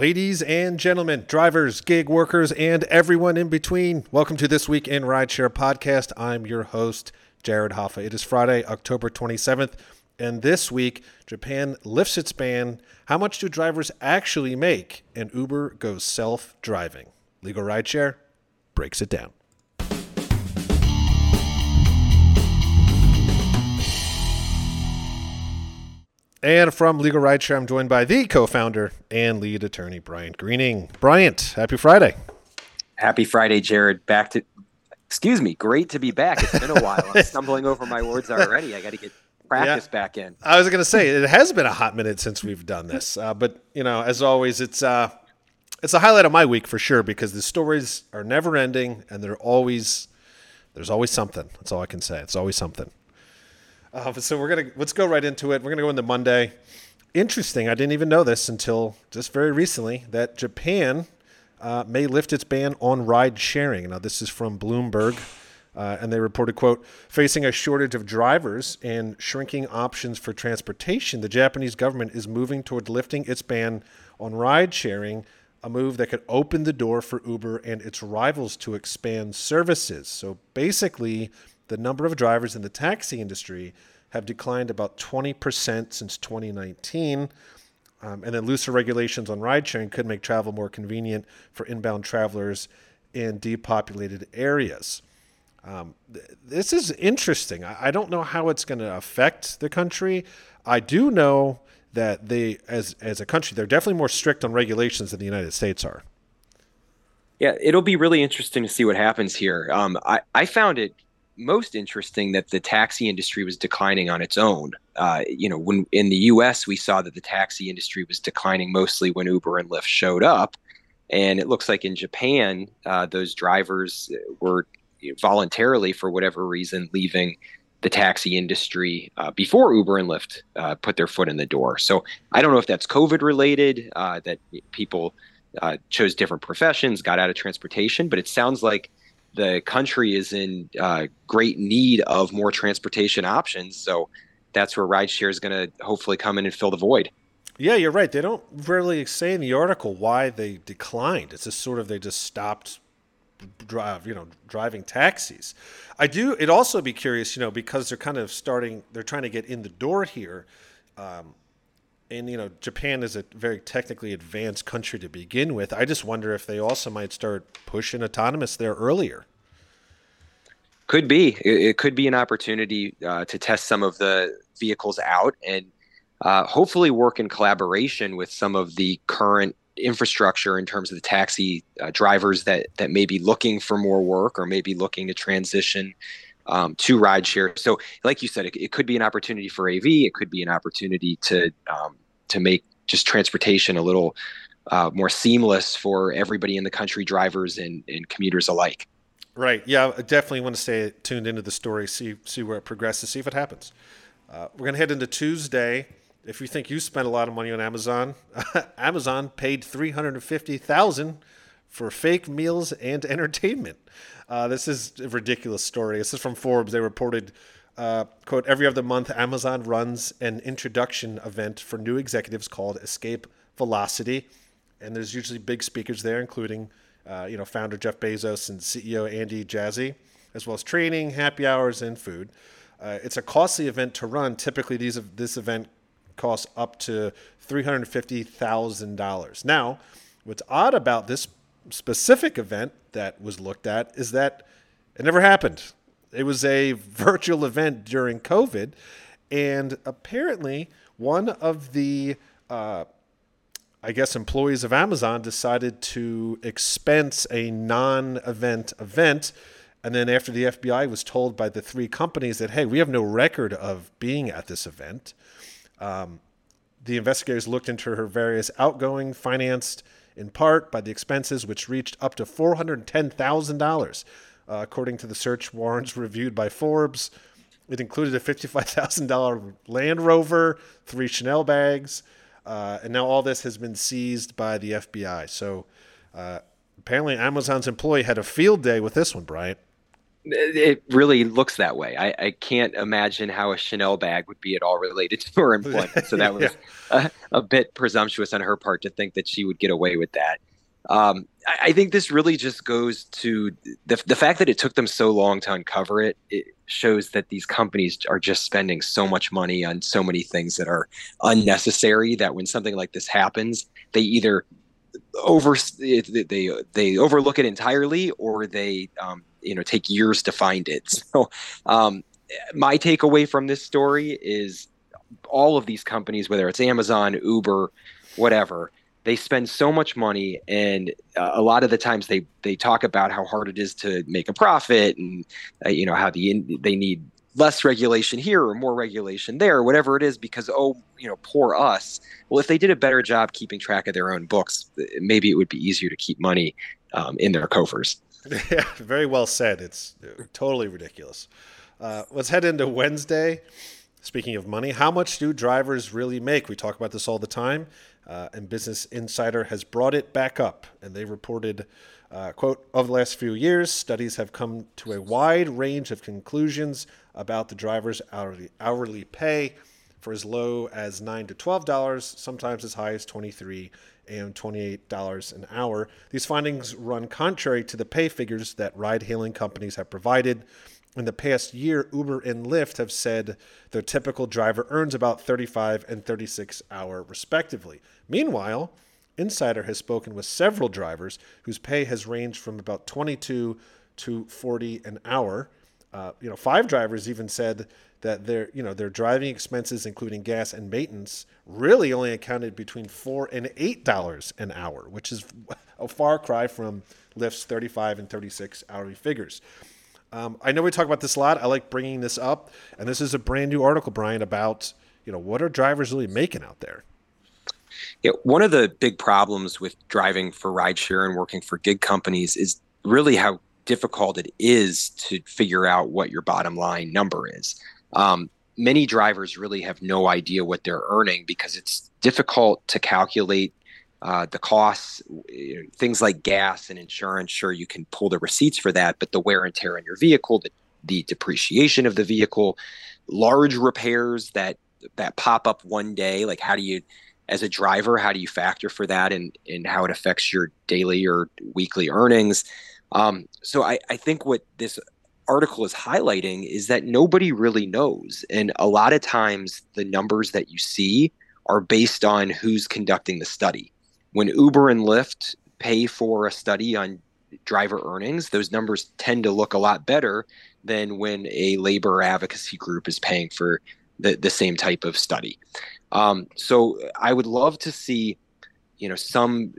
Ladies and gentlemen, drivers, gig workers, and everyone in between, welcome to This Week in Rideshare podcast. I'm your host, Jared Hoffa. It is Friday, October 27th, and this week, Japan lifts its ban. How much do drivers actually make? And Uber goes self driving. Legal Rideshare breaks it down. And from Legal Rideshare, I'm joined by the co-founder and lead attorney, Bryant Greening. Bryant, happy Friday. Happy Friday, Jared. Back to, excuse me, great to be back. It's been a while. I'm stumbling over my words already. I got to get practice yeah. back in. I was going to say it has been a hot minute since we've done this, uh, but you know, as always, it's uh, it's a highlight of my week for sure because the stories are never ending and they're always there's always something. That's all I can say. It's always something. Uh, so we're gonna let's go right into it. We're gonna go into Monday. Interesting. I didn't even know this until just very recently that Japan uh, may lift its ban on ride sharing. Now this is from Bloomberg. Uh, and they reported, quote, facing a shortage of drivers and shrinking options for transportation, the Japanese government is moving toward lifting its ban on ride sharing, a move that could open the door for Uber and its rivals to expand services. So basically, the number of drivers in the taxi industry have declined about 20% since 2019. Um, and then looser regulations on ride sharing could make travel more convenient for inbound travelers in depopulated areas. Um, th- this is interesting. I, I don't know how it's going to affect the country. I do know that they, as as a country, they're definitely more strict on regulations than the United States are. Yeah, it'll be really interesting to see what happens here. Um, I I found it most interesting that the taxi industry was declining on its own. Uh, you know, when in the U.S. we saw that the taxi industry was declining mostly when Uber and Lyft showed up, and it looks like in Japan uh, those drivers were voluntarily, for whatever reason, leaving the taxi industry uh, before Uber and Lyft uh, put their foot in the door. So I don't know if that's COVID related, uh, that people uh, chose different professions, got out of transportation, but it sounds like the country is in uh, great need of more transportation options. So that's where rideshare is going to hopefully come in and fill the void. Yeah, you're right. They don't really say in the article why they declined. It's just sort of they just stopped drive, you know, driving taxis. I do. It also be curious, you know, because they're kind of starting. They're trying to get in the door here. Um, and you know Japan is a very technically advanced country to begin with. I just wonder if they also might start pushing autonomous there earlier. Could be. It, could be an opportunity uh, to test some of the vehicles out and uh, hopefully work in collaboration with some of the current infrastructure in terms of the taxi uh, drivers that that may be looking for more work or maybe looking to transition um, to rideshare. So, like you said, it, it, could be an opportunity for AV. It could be an opportunity to um, to make just transportation a little uh, more seamless for everybody in the country, drivers and, and commuters alike. Right. Yeah, I definitely want to stay tuned into the story, see see where it progresses, see if it happens. Uh, we're gonna head into Tuesday. If you think you spent a lot of money on Amazon, Amazon paid three hundred and fifty thousand for fake meals and entertainment. Uh, this is a ridiculous story. This is from Forbes. They reported, uh, quote, every other month, Amazon runs an introduction event for new executives called Escape Velocity. And there's usually big speakers there, including, uh, you know, founder Jeff Bezos and CEO Andy Jassy, as well as training, happy hours, and food. Uh, it's a costly event to run. Typically, these this event costs up to $350,000. Now, what's odd about this specific event that was looked at is that it never happened. It was a virtual event during COVID, and apparently one of the uh, I guess employees of Amazon decided to expense a non-event event. And then after the FBI was told by the three companies that, hey, we have no record of being at this event, um, the investigators looked into her various outgoing, financed, in part by the expenses, which reached up to $410,000. Uh, according to the search warrants reviewed by Forbes, it included a $55,000 Land Rover, three Chanel bags, uh, and now all this has been seized by the FBI. So uh, apparently, Amazon's employee had a field day with this one, Bryant. It really looks that way. I, I, can't imagine how a Chanel bag would be at all related to her employment. So that was yeah. a, a, bit presumptuous on her part to think that she would get away with that. Um, I, I, think this really just goes to the, the fact that it took them so long to uncover it. It shows that these companies are just spending so much money on so many things that are unnecessary that when something like this happens, they either over they they overlook it entirely or they um, you know take years to find it. So um, my takeaway from this story is all of these companies, whether it's Amazon, Uber, whatever, they spend so much money and uh, a lot of the times they they talk about how hard it is to make a profit and uh, you know how the they need less regulation here or more regulation there whatever it is because oh you know poor us well if they did a better job keeping track of their own books maybe it would be easier to keep money um, in their coffers yeah very well said. It's totally ridiculous. Uh, let's head into wednesday. Speaking of money how much do drivers really make? We talk about this all the time uh, and Business Insider has brought it back up, and they reported, uh, quote, over the last few years, studies have come to a wide range of conclusions about the driver's hourly, hourly pay for as low as nine to twelve dollars, sometimes as high as twenty-three and twenty-eight dollars an hour. These findings run contrary to the pay figures that ride-hailing companies have provided in the past year, Uber and Lyft have said their typical driver earns about 35 and 36 hour respectively. Meanwhile, Insider has spoken with several drivers whose pay has ranged from about 22 to 40 an hour. Uh, you know, five drivers even said that their you know their driving expenses, including gas and maintenance, really only accounted between four and eight dollars an hour, which is a far cry from Lyft's 35 and 36 hourly figures. Um, I know we talk about this a lot. I like bringing this up, and this is a brand new article, Brian, about you know what are drivers really making out there. Yeah, one of the big problems with driving for rideshare and working for gig companies is really how difficult it is to figure out what your bottom line number is. Um, many drivers really have no idea what they're earning because it's difficult to calculate uh, the costs, things like gas and insurance, sure, you can pull the receipts for that, but the wear and tear on your vehicle, the, the depreciation of the vehicle, large repairs that that pop up one day, like how do you, as a driver, how do you factor for that and, and how it affects your daily or weekly earnings? Um, so I, I think what this article is highlighting is that nobody really knows. And a lot of times the numbers that you see are based on who's conducting the study when Uber and Lyft pay for a study on driver earnings, those numbers tend to look a lot better than when a labor advocacy group is paying for the, the same type of study. Um, so I would love to see, you know, some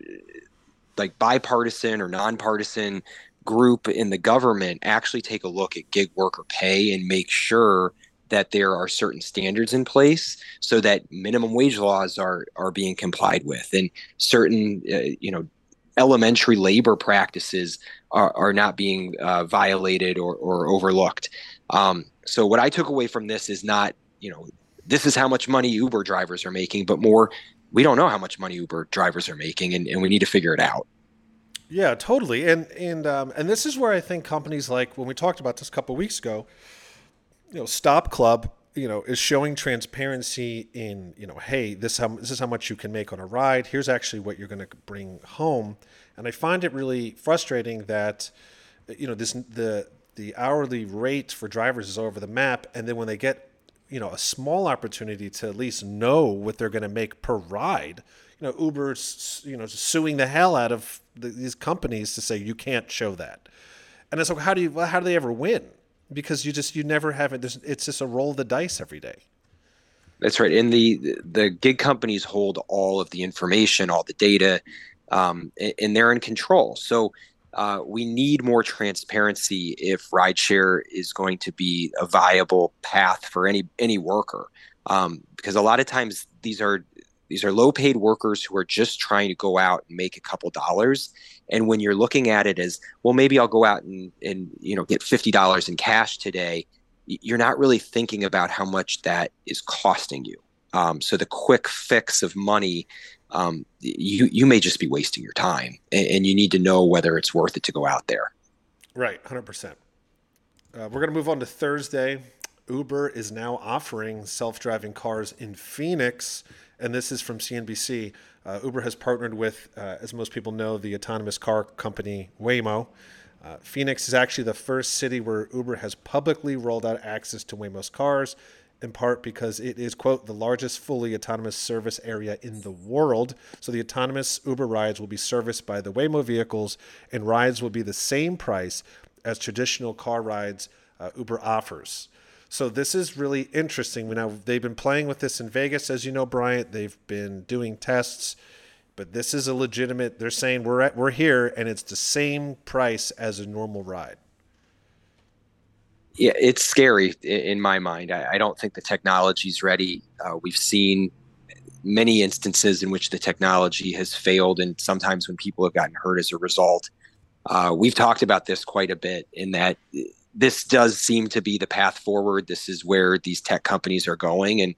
like bipartisan or nonpartisan group in the government actually take a look at gig worker pay and make sure that there are certain standards in place so that minimum wage laws are are being complied with. And certain uh, you know elementary labor practices are, are not being uh, violated or, or overlooked. Um, so what i took away from this is not you know this is how much money uber drivers are making but more we don't know how much money uber drivers are making and, and we need to figure it out yeah totally and and um, and this is where i think companies like when we talked about this a couple weeks ago you know, Stop Club, you know, is showing transparency in, you know, hey, this how this is how much you can make on a ride. Here's actually what you're going to bring home. And I find it really frustrating that, you know, this the the hourly rate for drivers is over the map, and then when they get, you know, a small opportunity to at least know what they're going to make per ride, you know, Uber's, you know, suing the hell out of the, these companies to say you can't show that. And it's like, how do you, how do they ever win? because you just you never have it. It's just a roll of the dice every day. That's right. And the the gig companies hold all of the information, all the data, um, and they're in control. So uh, we need more transparency if rideshare is going to be a viable path for any any worker. Um, because a lot of times these are these are low paid workers who are just trying to go out and make a couple dollars. And when you're looking at it as, well, maybe I'll go out and, and you know, get $50 in cash today, you're not really thinking about how much that is costing you. Um, so the quick fix of money, um, you, you may just be wasting your time and, and you need to know whether it's worth it to go out there. Right. 100%. Uh, we're going to move on to Thursday. Uber is now offering self driving cars in Phoenix, and this is from CNBC. Uh, Uber has partnered with, uh, as most people know, the autonomous car company Waymo. Uh, Phoenix is actually the first city where Uber has publicly rolled out access to Waymo's cars, in part because it is, quote, the largest fully autonomous service area in the world. So the autonomous Uber rides will be serviced by the Waymo vehicles, and rides will be the same price as traditional car rides uh, Uber offers. So this is really interesting. Now they've been playing with this in Vegas, as you know, Bryant. They've been doing tests, but this is a legitimate. They're saying we're at, we're here, and it's the same price as a normal ride. Yeah, it's scary in my mind. I, I don't think the technology's ready. Uh, we've seen many instances in which the technology has failed, and sometimes when people have gotten hurt as a result. Uh, we've talked about this quite a bit in that this does seem to be the path forward. This is where these tech companies are going, and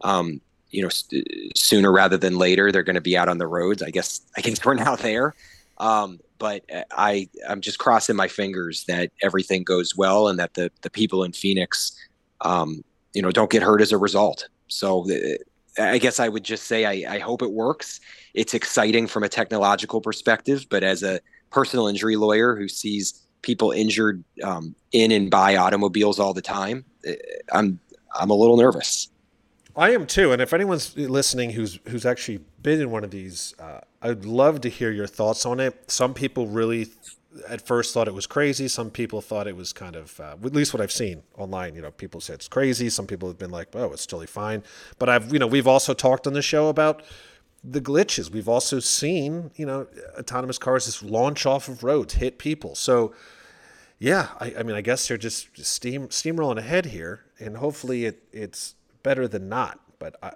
um, you know, st- sooner rather than later, they're going to be out on the roads. I guess I guess we're now there, um, but I I'm just crossing my fingers that everything goes well and that the the people in Phoenix, um, you know, don't get hurt as a result. So. Uh, I guess I would just say I, I hope it works. It's exciting from a technological perspective, but as a personal injury lawyer who sees people injured um, in and by automobiles all the time, eh, I'm I'm a little nervous. I am too. And if anyone's listening who's who's actually been in one of these, uh, I'd love to hear your thoughts on it. Some people really, at first, thought it was crazy. Some people thought it was kind of, uh, at least what I've seen online. You know, people say it's crazy. Some people have been like, "Oh, it's totally fine." But I've, you know, we've also talked on the show about the glitches. We've also seen, you know, autonomous cars just launch off of roads, hit people. So yeah, I, I mean, I guess they're just steam steamrolling ahead here, and hopefully it it's better than not. But I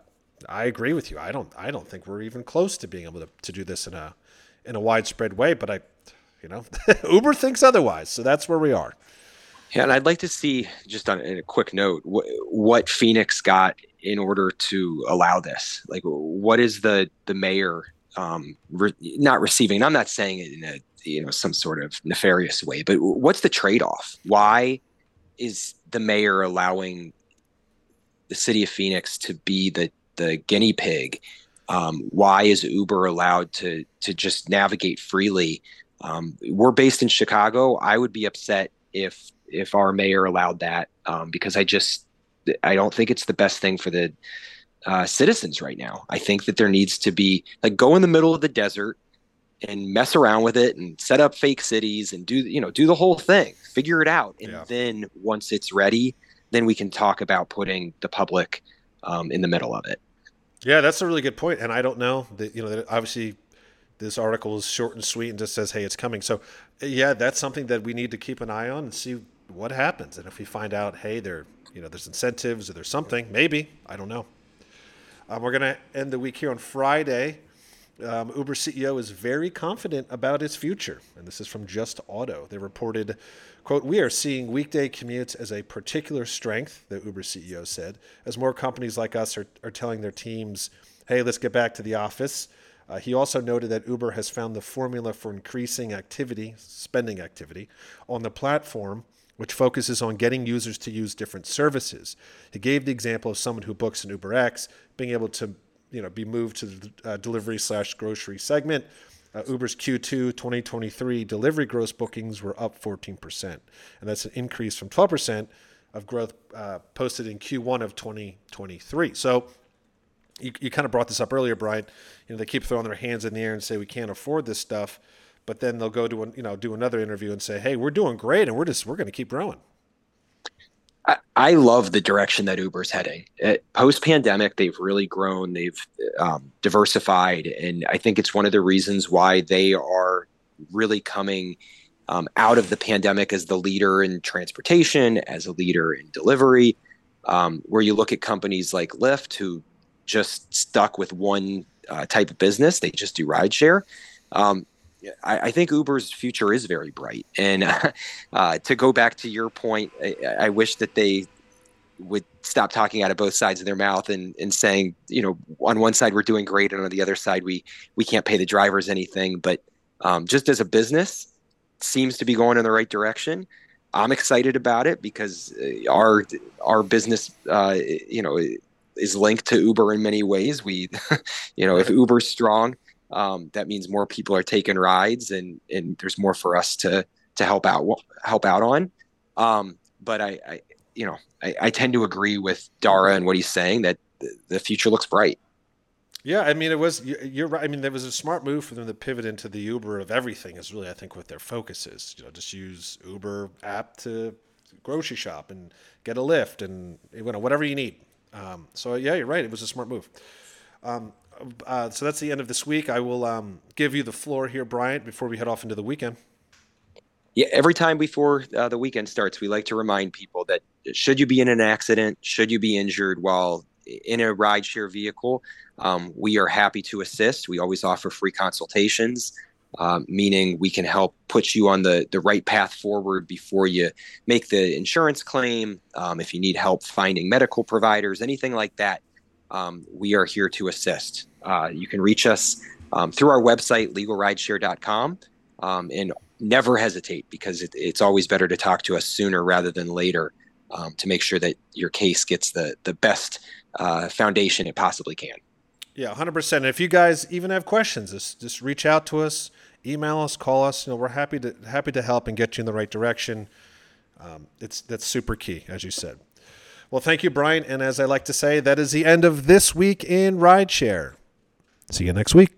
I agree with you. I don't I don't think we're even close to being able to, to do this in a in a widespread way. But I, you know, Uber thinks otherwise, so that's where we are. Yeah, and I'd like to see just on in a quick note what, what Phoenix got in order to allow this. Like, what is the the mayor um, re- not receiving? I'm not saying it in a you know some sort of nefarious way but what's the trade-off why is the mayor allowing the city of phoenix to be the the guinea pig um, why is uber allowed to to just navigate freely um, we're based in chicago i would be upset if if our mayor allowed that um, because i just i don't think it's the best thing for the uh, citizens right now. I think that there needs to be like go in the middle of the desert and mess around with it and set up fake cities and do you know do the whole thing figure it out. And yeah. then once it's ready then we can talk about putting the public um, in the middle of it. Yeah that's a really good point. And i don't know that you know that obviously this article is short and sweet and just says hey it's coming. So yeah that's something that we need to keep an eye on and see what happens. And if we find out hey there you know there's incentives or there's something maybe i don't know um, we're going to end the week here on friday um, Uber CEO is very confident about its future. And this is from Just Auto. They reported, quote, We are seeing weekday commutes as a particular strength, the Uber CEO said, as more companies like us are, are telling their teams, hey, let's get back to the office. Uh, he also noted that Uber has found the formula for increasing activity, spending activity, on the platform, which focuses on getting users to use different services. He gave the example of someone who books an UberX being able to you know be moved to the uh, delivery slash grocery segment. Uh, Uber's Q2 2023 delivery gross bookings were up 14%, and that's an increase from 12% of growth uh, posted in Q1 of 2023. So you, you kind of brought this up earlier, Brian. You know they keep throwing their hands in the air and say we can't afford this stuff, but then they'll go to an, you know do another interview and say, hey, we're doing great and we're just we're going to keep growing. I, love the direction that Uber's heading. Uh, Post pandemic, they've really grown, they've um, diversified, and I think it's one of the reasons why they are really coming um, out of the pandemic as the leader in transportation, as a leader in delivery. Um, where you look at companies like Lyft, who just stuck with one uh, type of business, they just do rideshare. Um, I, I, think Uber's future is very bright. And uh, to go back to your point, I, I, wish that they would stop talking out of both sides of their mouth and, and saying, you know, on one side we're doing great, and on the other side we we can't pay the drivers anything. But um, just as a business, seems to be going in the right direction. I'm excited about it because uh, our our business, uh, you know, is linked to Uber in many ways. We, you know, if Uber's strong, um, that means more people are taking rides, and and there's more for us to to help out help out on. Um, but I, I, you know, I, I, tend to agree with Dara and what he's saying that the future looks bright. Yeah, I mean, it was you're right. I mean, there was a smart move for them to pivot into the Uber of everything. Is really, I think, what their focus is. You know, just use Uber app to grocery shop and get a lift and you know whatever you need. Um, so yeah, you're right. It was a smart move. Um, uh, so that's the end of this week. I will um, give you the floor here, Bryant, before we head off into the weekend. Yeah, every time before uh, the weekend starts, we like to remind people that should you be in an accident, should you be injured while in a rideshare vehicle, um, we are happy to assist. We always offer free consultations, um, meaning we can help put you on the, the right path forward before you make the insurance claim. Um, if you need help finding medical providers, anything like that, um, we are here to assist. Uh, you can reach us um, through our website, legalrideshare.com. Um, and never hesitate because it, it's always better to talk to us sooner rather than later um, to make sure that your case gets the the best uh, foundation it possibly can. Yeah, hundred percent. And if you guys even have questions, just just reach out to us, email us, call us. You know, we're happy to happy to help and get you in the right direction. Um, it's that's super key, as you said. Well, thank you, Brian. And as I like to say, that is the end of this week in rideshare. See you next week.